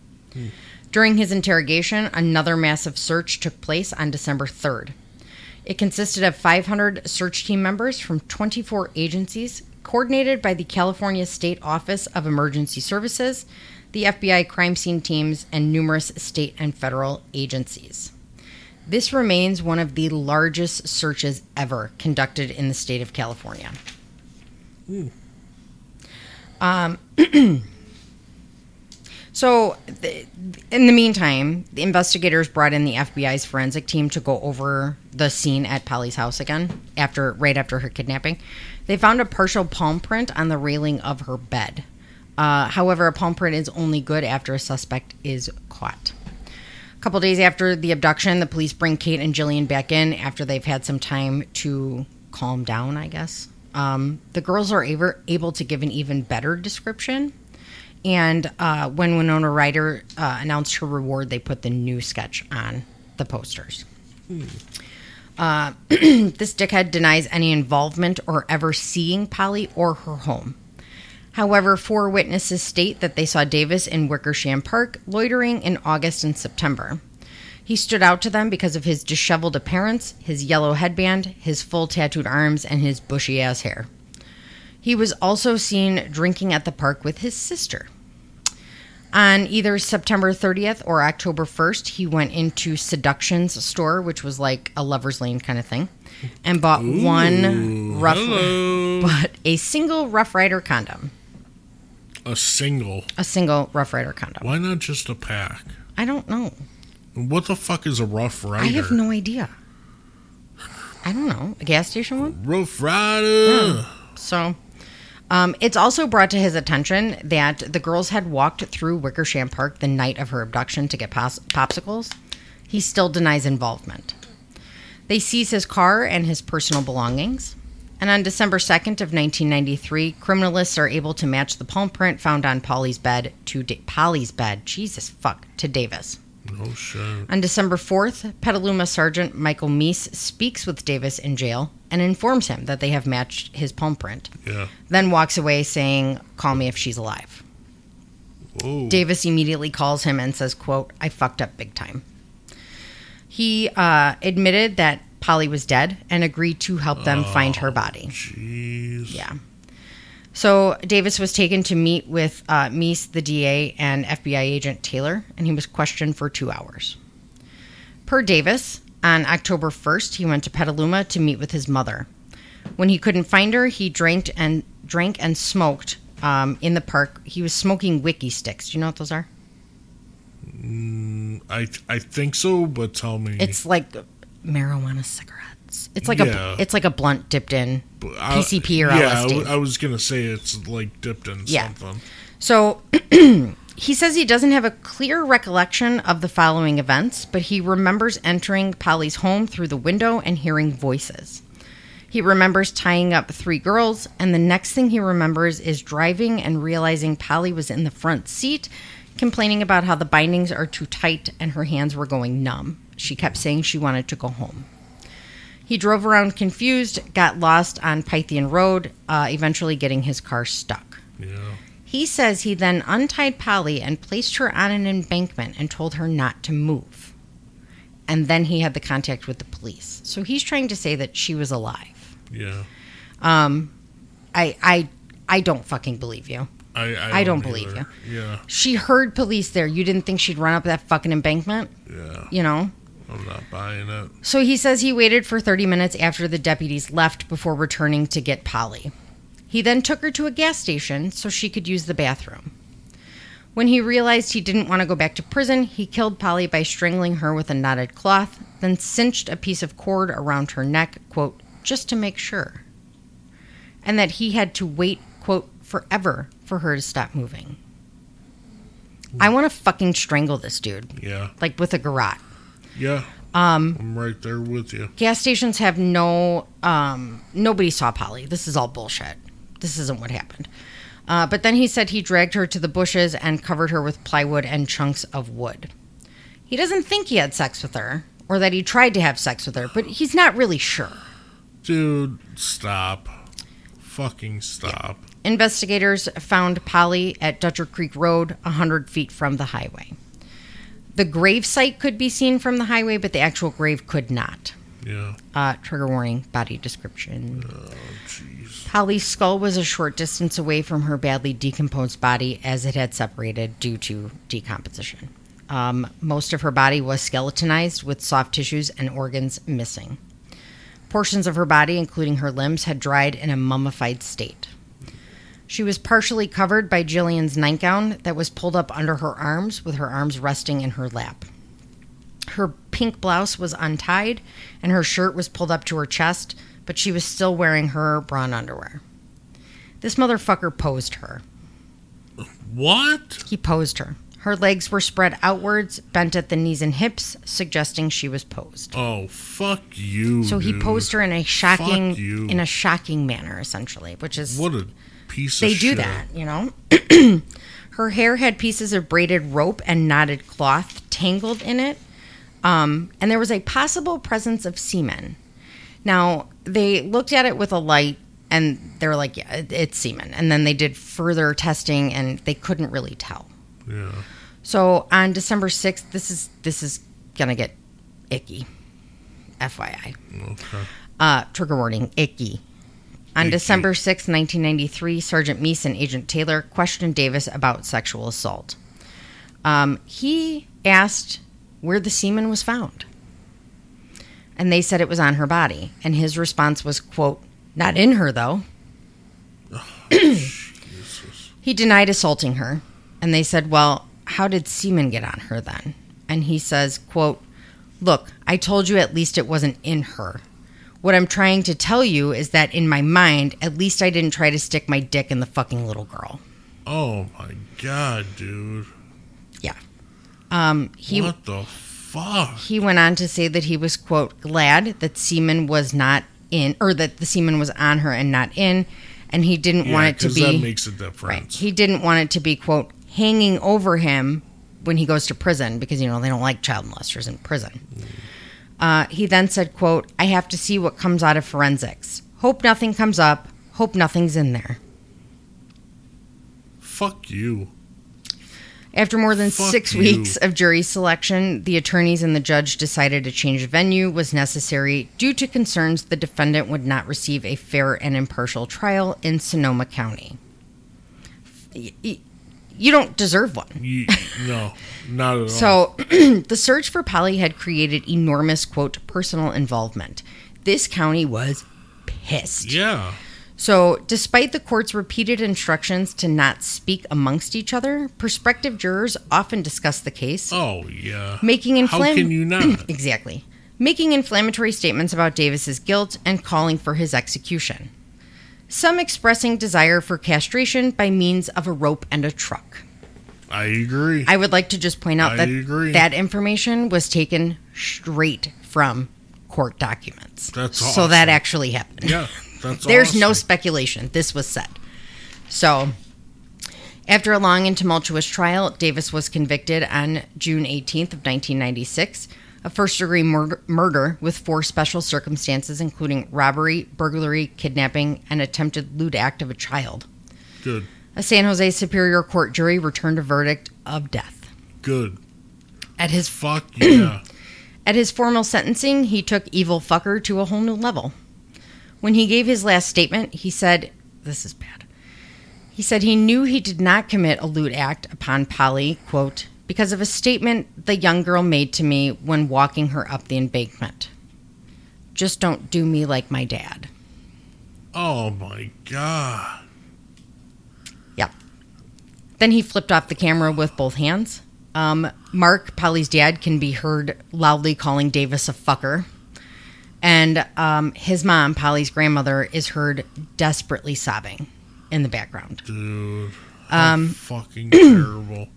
During his interrogation, another massive search took place on December 3rd. It consisted of 500 search team members from 24 agencies, coordinated by the California State Office of Emergency Services, the FBI crime scene teams, and numerous state and federal agencies. This remains one of the largest searches ever conducted in the state of California. Um, (clears throat) so, in the meantime, the investigators brought in the FBI's forensic team to go over the scene at Polly's house again after right after her kidnapping. They found a partial palm print on the railing of her bed. Uh, however, a palm print is only good after a suspect is caught. A couple days after the abduction, the police bring Kate and Jillian back in after they've had some time to calm down, I guess. Um, the girls are able, able to give an even better description. And uh, when Winona Ryder uh, announced her reward, they put the new sketch on the posters. Uh, (clears throat) this dickhead denies any involvement or ever seeing Polly or her home. However, four witnesses state that they saw Davis in Wickersham Park loitering in August and September. He stood out to them because of his disheveled appearance, his yellow headband, his full tattooed arms, and his bushy ass hair. He was also seen drinking at the park with his sister. On either September 30th or October 1st, he went into Seduction's store, which was like a lover's lane kind of thing, and bought one rough, Hello. (laughs) but a single Rough Rider condom. A single. A single Rough Rider condom. Why not just a pack? I don't know. What the fuck is a Rough Rider? I have no idea. I don't know. A gas station one? Rough Rider. So, um, it's also brought to his attention that the girls had walked through Wickersham Park the night of her abduction to get pos- popsicles. He still denies involvement. They seize his car and his personal belongings. And on December 2nd of 1993, criminalists are able to match the palm print found on Polly's bed to da- Polly's bed. Jesus fuck to Davis. No shit. On December 4th, Petaluma Sergeant Michael Meese speaks with Davis in jail and informs him that they have matched his palm print, Yeah. then walks away saying, Call me if she's alive. Whoa. Davis immediately calls him and says, quote, I fucked up big time. He uh, admitted that Polly was dead and agreed to help them find her body. Jeez. Yeah. So Davis was taken to meet with uh, Meese, the DA, and FBI agent Taylor, and he was questioned for two hours. Per Davis, on October 1st, he went to Petaluma to meet with his mother. When he couldn't find her, he drank and drank and smoked um, in the park. He was smoking wiki sticks. Do you know what those are? I I think so, but tell me. It's like marijuana cigarettes. It's like Yeah. a it's like a blunt dipped in PCP or yeah, I LSD. w- I was gonna say it's like dipped in Yeah. something. So (clears throat) he says he doesn't have a clear recollection of the following events, but he remembers entering Polly's home through the window and hearing voices. He remembers tying up three girls, and the next thing he remembers is driving and realizing Polly was in the front seat, complaining about how the bindings are too tight and her hands were going numb. She kept saying she wanted to go home. He drove around confused, got lost on Pythian Road, uh, eventually getting his car stuck. Yeah. He says he then untied Polly and placed her on an embankment and told her not to move. And then he had the contact with the police. So he's trying to say that she was alive. Yeah. Um, I I I don't fucking believe you. I I, I don't believe either. Yeah. She heard police there. You didn't think she'd run up that fucking embankment, Yeah. you know? I'm not buying it. So he says he waited for 30 minutes after the deputies left before returning to get Polly. He then took her to a gas station so she could use the bathroom. When he realized he didn't want to go back to prison, he killed Polly by strangling her with a knotted cloth, then cinched a piece of cord around her neck, quote, just to make sure. and that he had to wait, quote, forever for her to stop moving. I want to fucking strangle this dude, Yeah. like with a garrote. Yeah. Um, I'm right there with you. Gas stations have no, um, nobody saw Polly. This is all bullshit. This isn't what happened. Uh, but then he said he dragged her to the bushes and covered her with plywood and chunks of wood. He doesn't think he had sex with her or that he tried to have sex with her, but he's not really sure. Dude, stop. Fucking stop. Investigators found Polly at Dutcher Creek Road, 100 feet from the highway. The grave site could be seen from the highway, but the actual grave could not. Yeah. Uh, trigger warning, body description. Oh, jeez. Polly's skull was a short distance away from her badly decomposed body as it had separated due to decomposition. Um, most of her body was skeletonized with soft tissues and organs missing. Portions of her body, including her limbs, had dried in a mummified state. She was partially covered by Jillian's nightgown that was pulled up under her arms, with her arms resting in her lap. Her pink blouse was untied, and her shirt was pulled up to her chest, but she was still wearing her bra and underwear. This motherfucker posed her. What? He posed her. Her legs were spread outwards, bent at the knees and hips, suggesting she was posed. Oh, fuck you. So he dude. posed her in a shocking in a shocking manner, essentially, which is What a piece they do shit. that, you know. (clears throat) Her hair had pieces of braided rope and knotted cloth tangled in it, um, and there was a possible presence of semen. Now they looked at it with a light, and they were like, "Yeah, it's semen." And then they did further testing, and they couldn't really tell. Yeah. So on December sixth, this is this is gonna get icky. FYI. Okay. Uh, trigger warning, icky. On December 6, 1993, Sergeant Meese and Agent Taylor questioned Davis about sexual assault. Um, he asked where the semen was found. And they said it was on her body. And his response was, quote, not in her, though. (clears throat) He denied assaulting her. And they said, well, how did semen get on her then? And he says, quote, look, I told you at least it wasn't in her. What I'm trying to tell you is that in my mind, at least I didn't try to stick my dick in the fucking little girl. Oh my god, dude. Yeah. Um, he what the fuck? he went on to say that he was quote glad that semen was not in or that the semen was on her and not in, and he didn't Yeah, want it to be that makes a right. difference. He didn't want it to be quote hanging over him when he goes to prison because you know they don't like child molesters in prison. Uh, he then said, "quote I have to see what comes out of forensics. Hope nothing comes up. Hope nothing's in there." Fuck you. After more than Fuck six you. weeks of jury selection, the attorneys and the judge decided a change of venue was necessary due to concerns the defendant would not receive a fair and impartial trial in Sonoma County. You don't deserve one. You, no, not at (laughs) all. So, (clears throat) the search for Polly had created enormous, quote, personal involvement. This county was pissed. yeah. So, despite the court's repeated instructions to not speak amongst each other, prospective jurors often discuss the case, Oh yeah. making How can you not? (clears throat) exactly making inflammatory statements about Davis's guilt and calling for his execution. Some expressing desire for castration by means of a rope and a truck. I agree. I would like to just point out I that agree. that information was taken straight from court documents. That's so that actually happened. yeah, that's (laughs) There's no speculation. This was said. So, after a long and tumultuous trial, Davis was convicted on June 18th of 1996 of first-degree murder, murder with four special circumstances, including robbery, burglary, kidnapping, and attempted lewd act of a child. good. A San Jose Superior Court jury returned a verdict of death. Good. At his (clears throat) Fuck yeah. At his formal sentencing, he took evil fucker to a whole new level. When he gave his last statement, he said, This is bad. He said he knew he did not commit a lewd act upon Polly, quote, because of a statement the young girl made to me when walking her up the embankment. Just don't do me like my dad. oh my god. Yeah. Then he flipped off the camera with both hands. Um, Mark, Polly's dad, can be heard loudly calling Davis a fucker. And um, his mom, Polly's grandmother, is heard desperately sobbing in the background. Dude. Um, fucking (clears throat) terrible.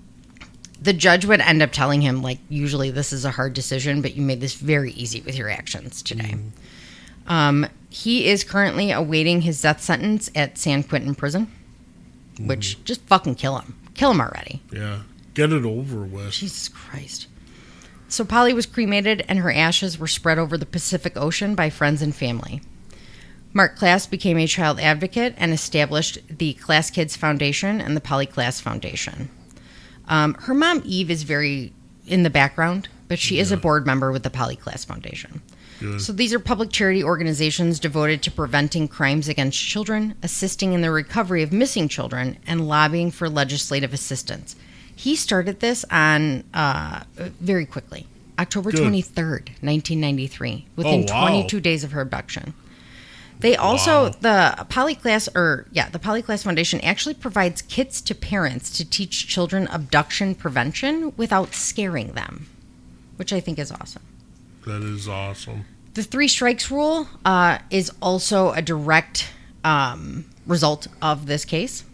The judge would end up telling him, like, usually this is a hard decision, but you made this very easy with your actions today. Um, he is currently awaiting his death sentence at San Quentin Prison, which just fucking kill him. Kill him already. Yeah. Get it over with. Jesus Christ. So Polly was cremated and her ashes were spread over the Pacific Ocean by friends and family. Mark Klaas became a child advocate and established the Klaas Kids Foundation and the Polly Klaas Foundation. Um, her mom, Eve, is very in the background, but she is a board member with the Polly Klaas Foundation. Good. So these are public charity organizations devoted to preventing crimes against children, assisting in the recovery of missing children, and lobbying for legislative assistance. He started this on uh, very quickly, October twenty third, nineteen ninety three, within Oh, wow. twenty two days of her abduction. They also Wow. the Polly Klaas or yeah, the Polly Klaas Foundation actually provides kits to parents to teach children abduction prevention without scaring them, which I think is awesome. That is awesome. The three strikes rule uh, is also a direct um, result of this case.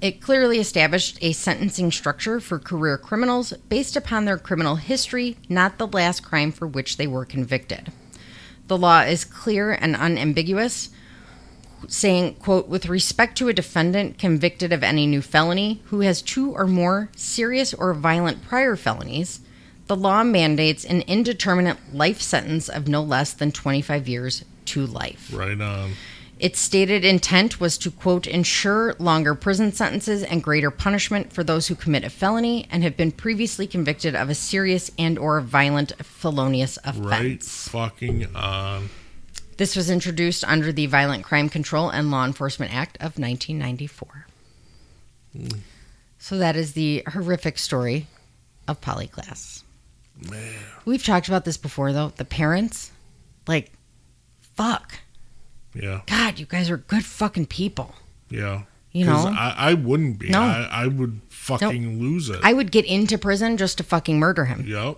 It clearly established a sentencing structure for career criminals based upon their criminal history, not the last crime for which they were convicted. The law is clear and unambiguous, saying, quote, with respect to a defendant convicted of any new felony who has two or more serious or violent prior felonies, the law mandates an indeterminate life sentence of no less than 25 years to life. Right on. Its stated intent was to, quote, ensure longer prison sentences and greater punishment for those who commit a felony and have been previously convicted of a serious and or violent felonious offense. Right fucking on. This was introduced under the Violent Crime Control and Law Enforcement Act of 1994. Hmm. So that is the horrific story of Polly Klaas. Man. We've talked about this before, though. The parents, like, fuck. Yeah. God, you guys are good fucking people. Yeah. You know? I, I wouldn't be. No. I, I would fucking lose it. I would get into prison just to fucking murder him. yep.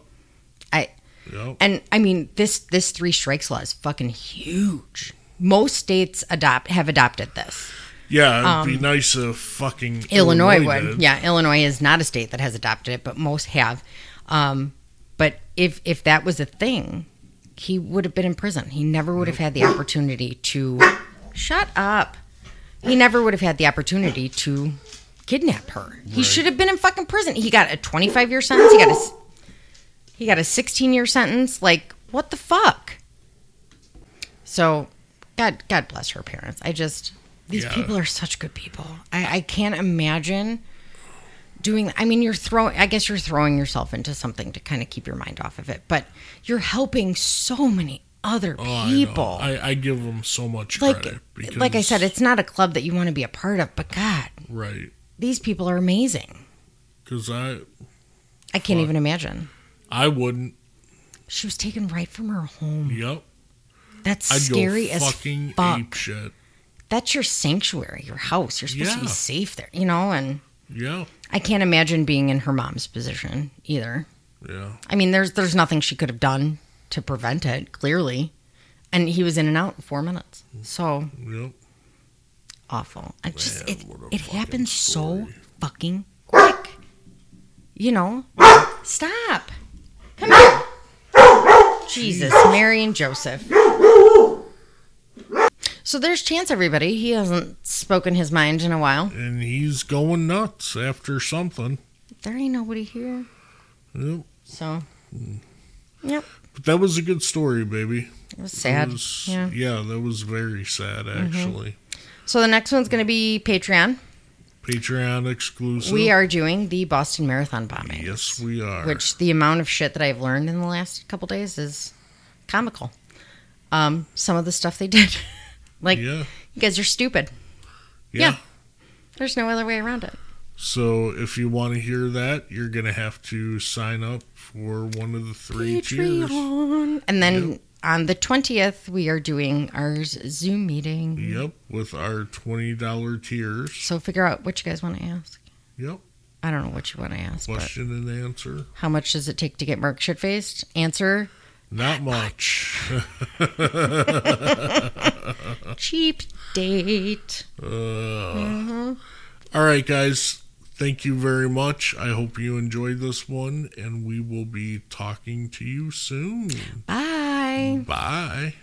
I Yep. and I mean this this three strikes law is fucking huge. Most states adopt have adopted this. Yeah, it'd be nice if fucking Um, Illinois, would. did. Yeah, Illinois is not a state that has adopted it, but most have. Um, but if if that was a thing, he would have been in prison. He never would have had the opportunity to shut up. He never would have had the opportunity to kidnap her. He should have been in fucking prison. He got a 25 year sentence. He got a he got a 16 year sentence. Like what the fuck? So, God God bless her parents. I just these Yeah. people are such good people. I, I can't imagine doing i mean you're throwing i guess you're throwing yourself into something to kind of keep your mind off of it but you're helping so many other Oh, people I, I give them so much like credit. Because, like i said it's not a club that you want to be a part of but god right. these people are amazing Because I i can't Fuck. even imagine I wouldn't. she was taken right from her home Yep. that's I'd scary as fucking fuck ape shit. that's your sanctuary your house you're supposed to be safe there you know and Yeah. i can't imagine being in her mom's position either Yeah. I mean, there's there's nothing she could have done to prevent it, clearly. And he was in and out in four minutes. So Yep. awful. I just it it happens so fucking quick. You know? Stop. Come here. Jesus, Mary and Joseph. So there's chance, everybody. He hasn't spoken his mind in a while. And he's going nuts after something. There ain't nobody here. Yep. So, yep, But that was a good story, baby. it was It sad. was- yeah. Mm-hmm. yeah, that was very sad, actually. So the next one's going to be Patreon. Patreon exclusive. We are doing the Boston Marathon bombing. Yes, we are. Which the amount of shit that I've learned in the last couple days is comical. Um, some of the stuff they did, (laughs) like yeah. you guys are stupid. yeah. yeah. There's no other way around it. So if you want to hear that, you're going to have to sign up for one of the three tiers. And then on the twentieth, we are doing our Zoom meeting. Yep, with our $20 tiers. So figure out what you guys want to ask. Yep, I don't know what you want to ask, but question and answer. how much does it take to get Mark shit faced? Answer: Not much. (laughs) Cheap date. Uh, All right, guys. Thank you very much. I hope you enjoyed this one, and we will be talking to you soon. Bye. Bye.